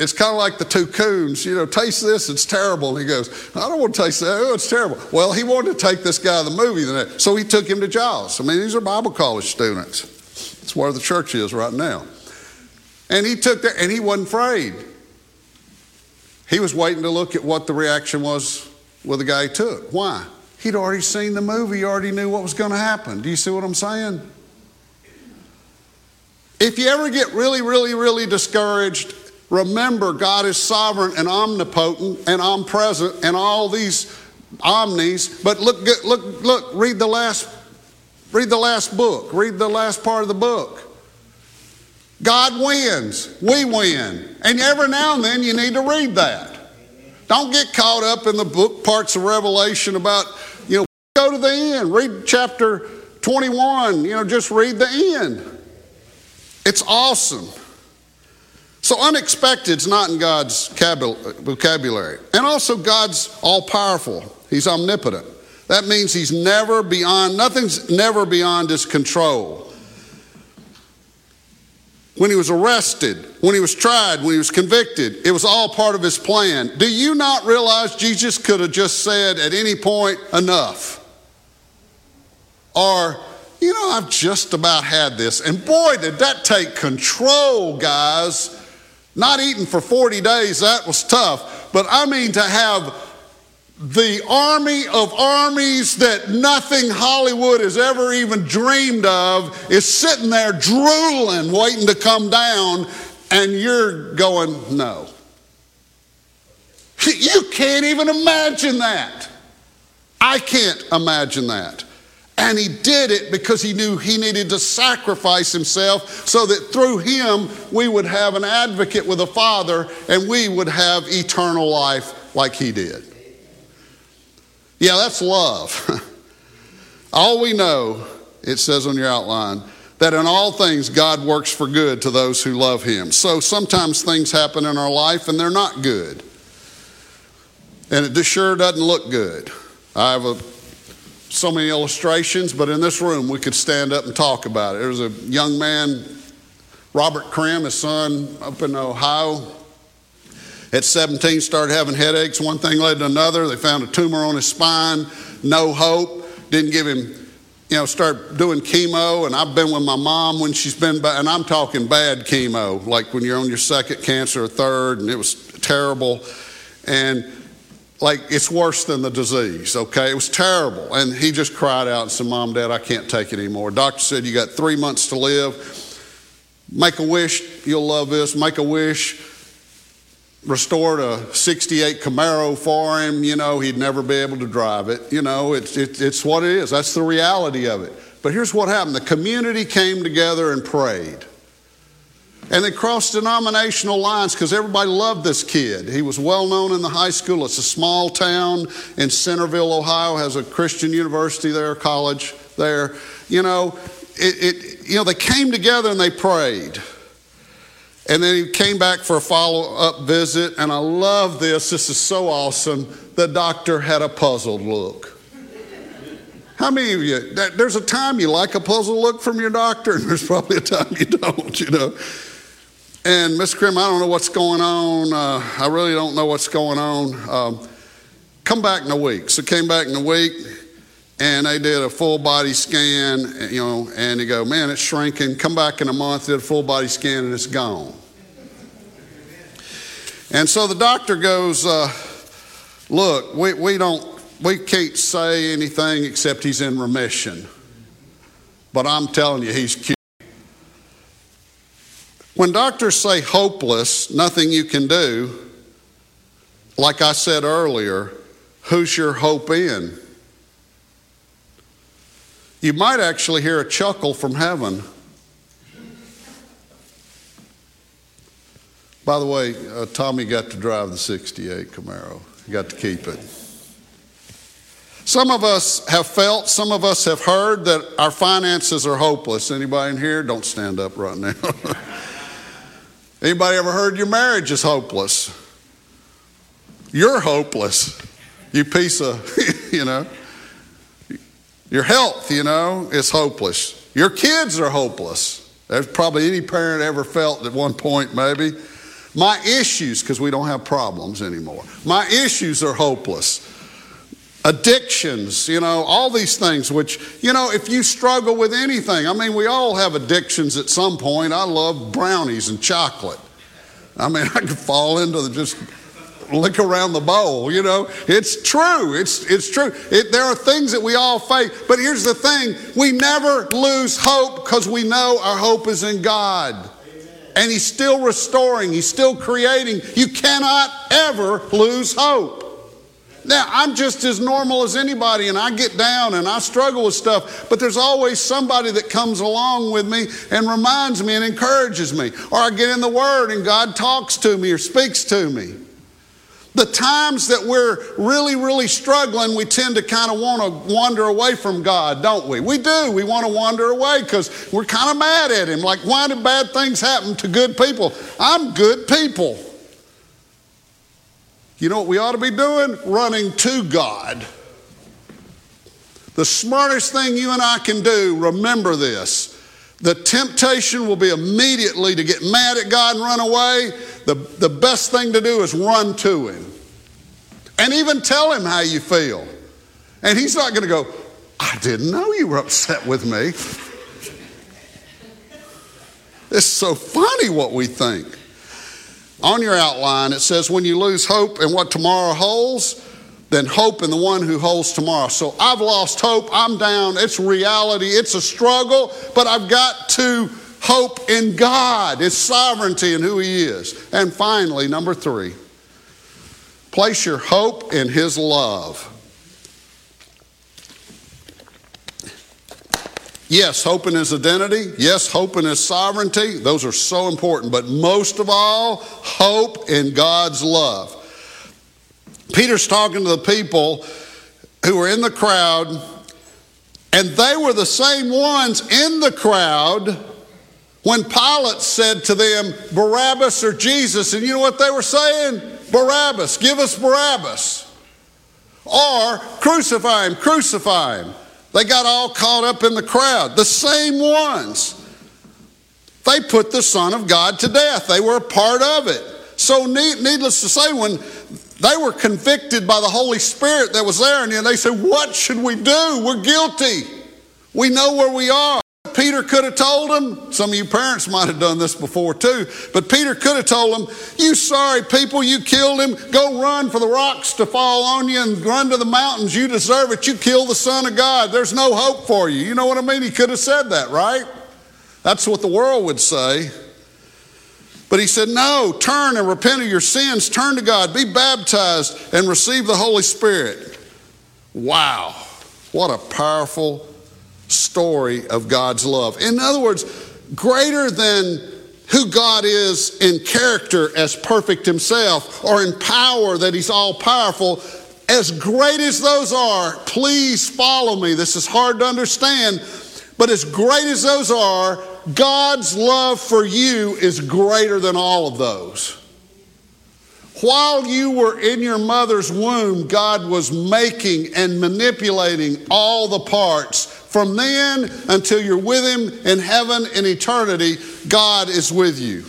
it's kind of like the two coons, you know, taste this, it's terrible. And he goes, I don't want to taste that, oh, it's terrible. Well, he wanted to take this guy to the movie, so he took him to Jaws. I mean, these are Bible college students. It's where the church is right now. And he took there, and he wasn't afraid. He was waiting to look at what the reaction was with the guy he took. Why? He'd already seen the movie, he already knew what was going to happen. Do you see what I'm saying? If you ever get really, really, really discouraged, remember God is sovereign and omnipotent and omnipresent and all these omnis. But look, look, look, read the last, read the last book, read the last part of the book. God wins, we win. And every now and then you need to read that. Don't get caught up in the book parts of Revelation about, you know, go to the end, read chapter 21, you know, just read the end. It's awesome. So unexpected is not in God's vocabulary. And also, God's all powerful, He's omnipotent. That means He's never beyond, nothing's never beyond His control. When He was arrested, when He was tried, when He was convicted, it was all part of His plan. Do you not realize Jesus could have just said at any point, enough? Or, you know, I've just about had this. And boy, did that take control, guys. Not eating for 40 days, that was tough. But I mean, to have the army of armies that nothing Hollywood has ever even dreamed of is sitting there drooling, waiting to come down, and you're going, no. You can't even imagine that. I can't imagine that. And he did it because he knew he needed to sacrifice himself so that through him we would have an advocate with the Father and we would have eternal life like he did. Yeah, that's love. all we know, it says on your outline, that in all things God works for good to those who love him. So sometimes things happen in our life and they're not good. And it just sure doesn't look good. I have a so many illustrations, but in this room we could stand up and talk about it. There was a young man, Robert Krim, his son, up in Ohio. At 17, started having headaches. One thing led to another. They found a tumor on his spine, no hope. Didn't give him, you know, start doing chemo. And I've been with my mom when she's been, and I'm talking bad chemo, like when you're on your second cancer or third, and it was terrible. And like it's worse than the disease, okay? It was terrible. And he just cried out and said, Mom, Dad, I can't take it anymore. Doctor said, You got three months to live. Make a wish, you'll love this. Make a wish restored a 68 Camaro for him. You know, he'd never be able to drive it. You know, it's, it, it's what it is. That's the reality of it. But here's what happened the community came together and prayed. And they crossed denominational lines because everybody loved this kid. He was well known in the high school. It's a small town in Cedarville, Ohio, has a Christian university there, college there. You know, it, it, you know, they came together and they prayed. And then he came back for a follow up visit, and I love this. This is so awesome. The doctor had a puzzled look. How many of you, there's a time you like a puzzled look from your doctor, and there's probably a time you don't, you know. And Miss Krim, I don't know what's going on. Uh, I really don't know what's going on. Um, come back in a week. So came back in a week, and they did a full body scan, you know, and they go, man, it's shrinking. Come back in a month, did a full body scan, and it's gone. And so the doctor goes, uh, look, we, we don't, we can't say anything except he's in remission. But I'm telling you, he's cured. When doctors say hopeless, nothing you can do, like I said earlier, who's your hope in? You might actually hear a chuckle from heaven. By the way, uh, Tommy got to drive the 68 Camaro. He got to keep it. Some of us have felt, some of us have heard that our finances are hopeless. Anybody in here? Don't stand up right now. Anybody ever heard your marriage is hopeless? You're hopeless. You piece of, you know. Your health, you know, is hopeless. Your kids are hopeless. There's probably any parent ever felt at one point, maybe. My issues, because we don't have problems anymore, my issues are hopeless. Addictions, you know, all these things, which, you know, if you struggle with anything, I mean, we all have addictions at some point. I love brownies and chocolate. I mean, I could fall into the just lick around the bowl, you know. It's true. It's, it's true. It, there are things that we all face. But here's the thing we never lose hope because we know our hope is in God. And He's still restoring, He's still creating. You cannot ever lose hope. Now, I'm just as normal as anybody, and I get down and I struggle with stuff, but there's always somebody that comes along with me and reminds me and encourages me. Or I get in the Word and God talks to me or speaks to me. The times that we're really, really struggling, we tend to kind of want to wander away from God, don't we? We do. We want to wander away because we're kind of mad at Him. Like, why do bad things happen to good people? I'm good people. You know what we ought to be doing? Running to God. The smartest thing you and I can do, remember this. The temptation will be immediately to get mad at God and run away. The, the best thing to do is run to Him. And even tell Him how you feel. And He's not going to go, I didn't know you were upset with me. It's so funny what we think. On your outline, it says, when you lose hope in what tomorrow holds, then hope in the one who holds tomorrow. So I've lost hope. I'm down. It's reality. It's a struggle, but I've got to hope in God, His sovereignty, and who He is. And finally, number three, place your hope in His love. Yes, hope in his identity. Yes, hope in his sovereignty. Those are so important. But most of all, hope in God's love. Peter's talking to the people who were in the crowd, and they were the same ones in the crowd when Pilate said to them, Barabbas or Jesus. And you know what they were saying? Barabbas, give us Barabbas. Or crucify him, crucify him. They got all caught up in the crowd. The same ones. They put the Son of God to death. They were a part of it. So, needless to say, when they were convicted by the Holy Spirit that was there, and they said, What should we do? We're guilty. We know where we are. Peter could have told them, some of you parents might have done this before too, but Peter could have told them, You sorry people, you killed him. Go run for the rocks to fall on you and run to the mountains. You deserve it. You killed the Son of God. There's no hope for you. You know what I mean? He could have said that, right? That's what the world would say. But he said, No, turn and repent of your sins, turn to God, be baptized, and receive the Holy Spirit. Wow, what a powerful story of God's love. In other words, greater than who God is in character as perfect himself or in power that he's all powerful, as great as those are, please follow me. This is hard to understand, but as great as those are, God's love for you is greater than all of those. While you were in your mother's womb, God was making and manipulating all the parts. From then until you're with Him in heaven in eternity, God is with you.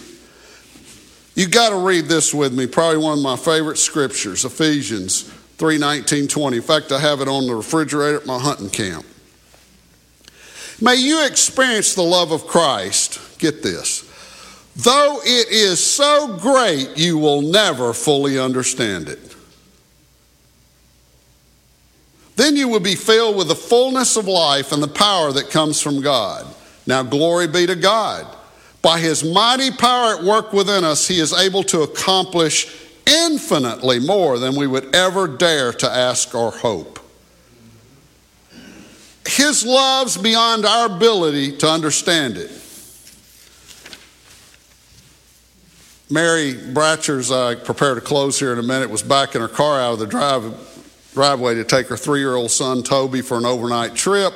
You got to read this with me, probably one of my favorite scriptures, Ephesians 3 19, 20. In fact, I have it on the refrigerator at my hunting camp. May you experience the love of Christ. Get this. Though it is so great, you will never fully understand it. Then you will be filled with the fullness of life and the power that comes from God. Now, glory be to God. By his mighty power at work within us, he is able to accomplish infinitely more than we would ever dare to ask or hope. His love's beyond our ability to understand it. Mary Bratcher's, I prepare to close here in a minute, was backing her car out of the drive, driveway to take her three year old son Toby for an overnight trip.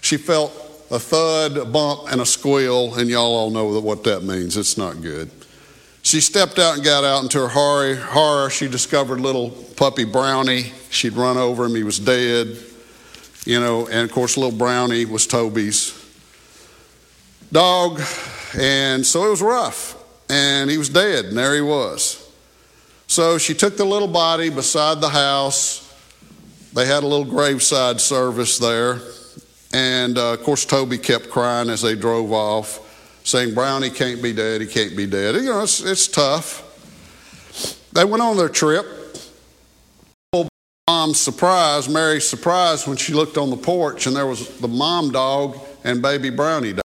She felt a thud, a bump, and a squeal, and y'all all know what that means. It's not good. She stepped out and got out. And to her horror, she discovered little puppy Brownie. She'd run over him, he was dead. You know, and of course, little Brownie was Toby's dog. And so it was rough. And he was dead, and there he was. So she took the little body beside the house. They had a little graveside service there. And uh, of course, Toby kept crying as they drove off, saying, Brownie can't be dead, he can't be dead. You know, it's, it's tough. They went on their trip. Mom's surprise, Mary's surprise, when she looked on the porch and there was the mom dog and baby Brownie dog.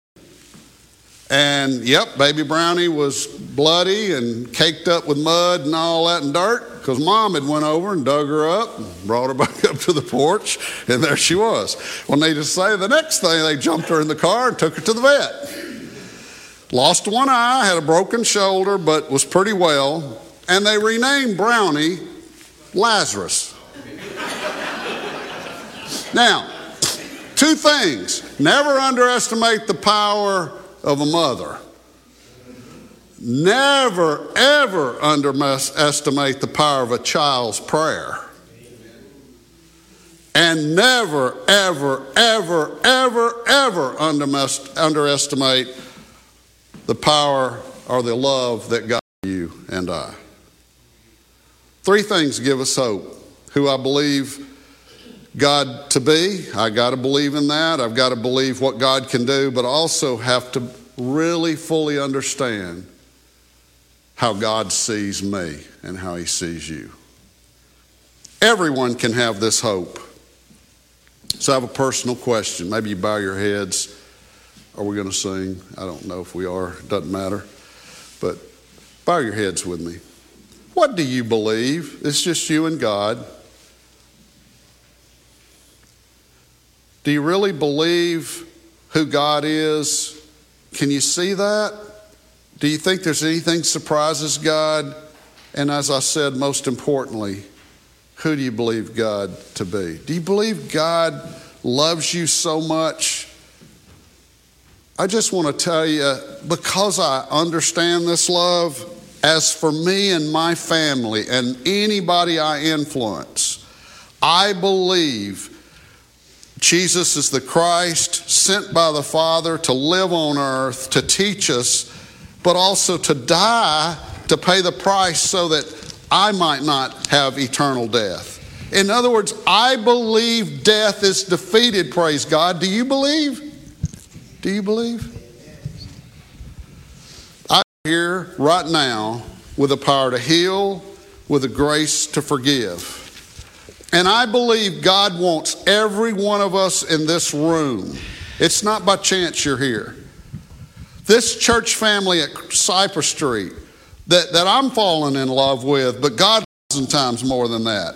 And yep, baby Brownie was bloody and caked up with mud and all that and dirt because mom had went over and dug her up and brought her back up to the porch and there she was. Well, needless to say, the next thing they jumped her in the car and took her to the vet. Lost one eye, had a broken shoulder, but was pretty well. And they renamed Brownie Lazarus. Now, two things. Never underestimate the power of a mother. Never, ever underestimate the power of a child's prayer. And never, ever, ever, ever, ever underestimate the power or the love that God you and I. Three things give us hope. Who I believe God to be, I got to believe in that. I've got to believe what God can do, but also have to really fully understand how God sees me and how He sees you. Everyone can have this hope. So I have a personal question. Maybe you bow your heads. Are we going to sing? I don't know if we are. It doesn't matter. But bow your heads with me. What do you believe? It's just you and God. Do you really believe who God is? Can you see that? Do you think there's anything surprises God? And as I said, most importantly, who do you believe God to be? Do you believe God loves you so much? I just want to tell you, because I understand this love, as for me and my family and anybody I influence, I believe Jesus is the Christ sent by the Father to live on earth, to teach us, but also to die to pay the price so that I might not have eternal death. In other words, I believe death is defeated, praise God. Do you believe? Do you believe? I'm here right now with the power to heal, with the grace to forgive. And I believe God wants every one of us in this room. It's not by chance you're here. This church family at Cypress Street that, that I'm falling in love with, but God thousand times more than that.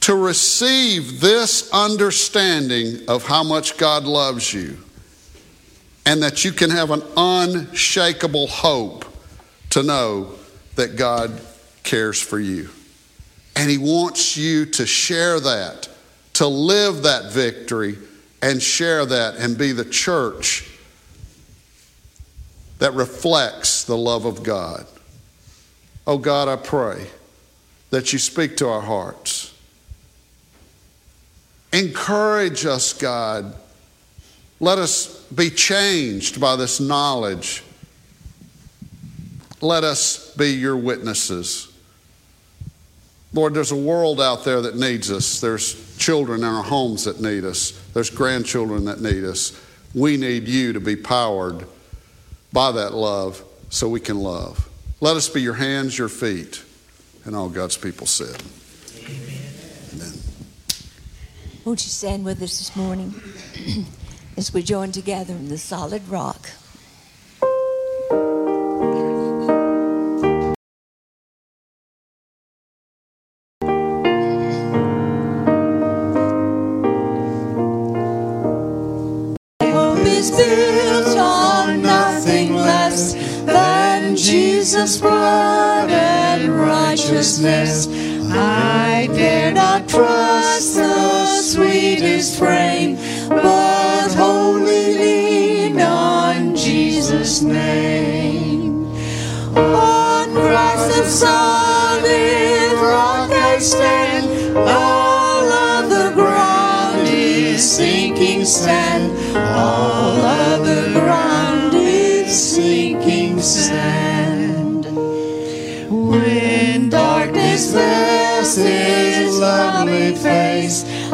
To receive this understanding of how much God loves you and that you can have an unshakable hope to know that God cares for you. And He wants you to share that, to live that victory and share that and be the church that reflects the love of God. Oh God, I pray that you speak to our hearts. Encourage us, God. Let us be changed by this knowledge. Let us be your witnesses. Lord, there's a world out there that needs us. There's children in our homes that need us. There's grandchildren that need us. We need you to be powered by that love so we can love. Let us be your hands, your feet. And all God's people said. Amen. Amen. Won't you stand with us this morning as we join together in the solid rock? Righteousness. I dare not trust the sweetest frame, but wholly lean on Jesus' name. On Christ the solid rock I stand, all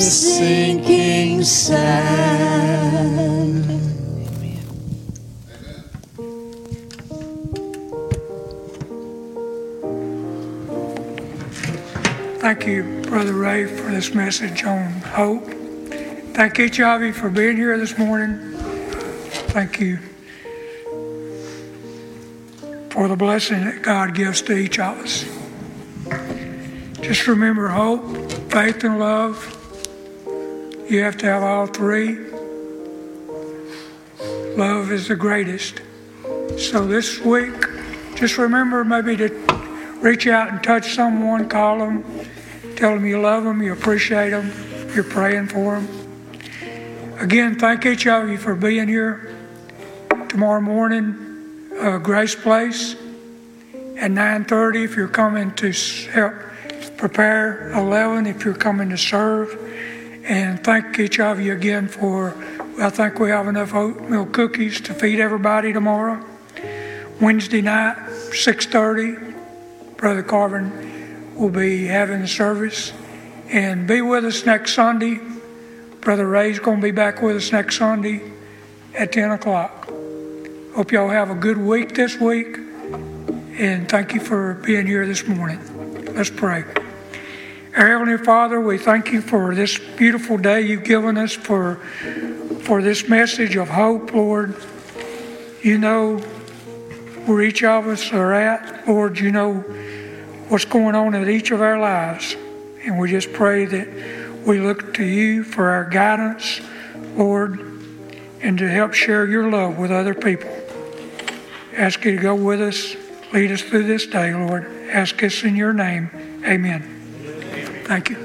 sinking sand. Thank you, Brother Ray, for this message on hope. Thank you for being here this morning. Thank you for the blessing that God gives to each of us. Just remember hope, faith, and love. You have to have all three. Love is the greatest. So this week, just remember maybe to reach out and touch someone, call them, tell them you love them, you appreciate them, you're praying for them. Again, thank each of you for being here. Tomorrow morning, uh, Grace Place at 9:30. If you're coming to help prepare, 11 if you're coming to serve, and thank each of you again for. I think we have enough oatmeal cookies to feed everybody tomorrow. Wednesday night, 6:30. Brother Carvin will be having the service, and be with us next Sunday. Brother Ray's going to be back with us next Sunday at 10 o'clock. Hope y'all have a good week this week, and thank you for being here this morning. Let's pray. Heavenly Father, we thank you for this beautiful day you've given us for, for this message of hope, Lord. You know where each of us are at, Lord. You know what's going on in each of our lives. And we just pray that we look to you for our guidance, Lord, and to help share your love with other people. Ask you to go with us, lead us through this day, Lord. Ask us in your name. Amen. Thank you.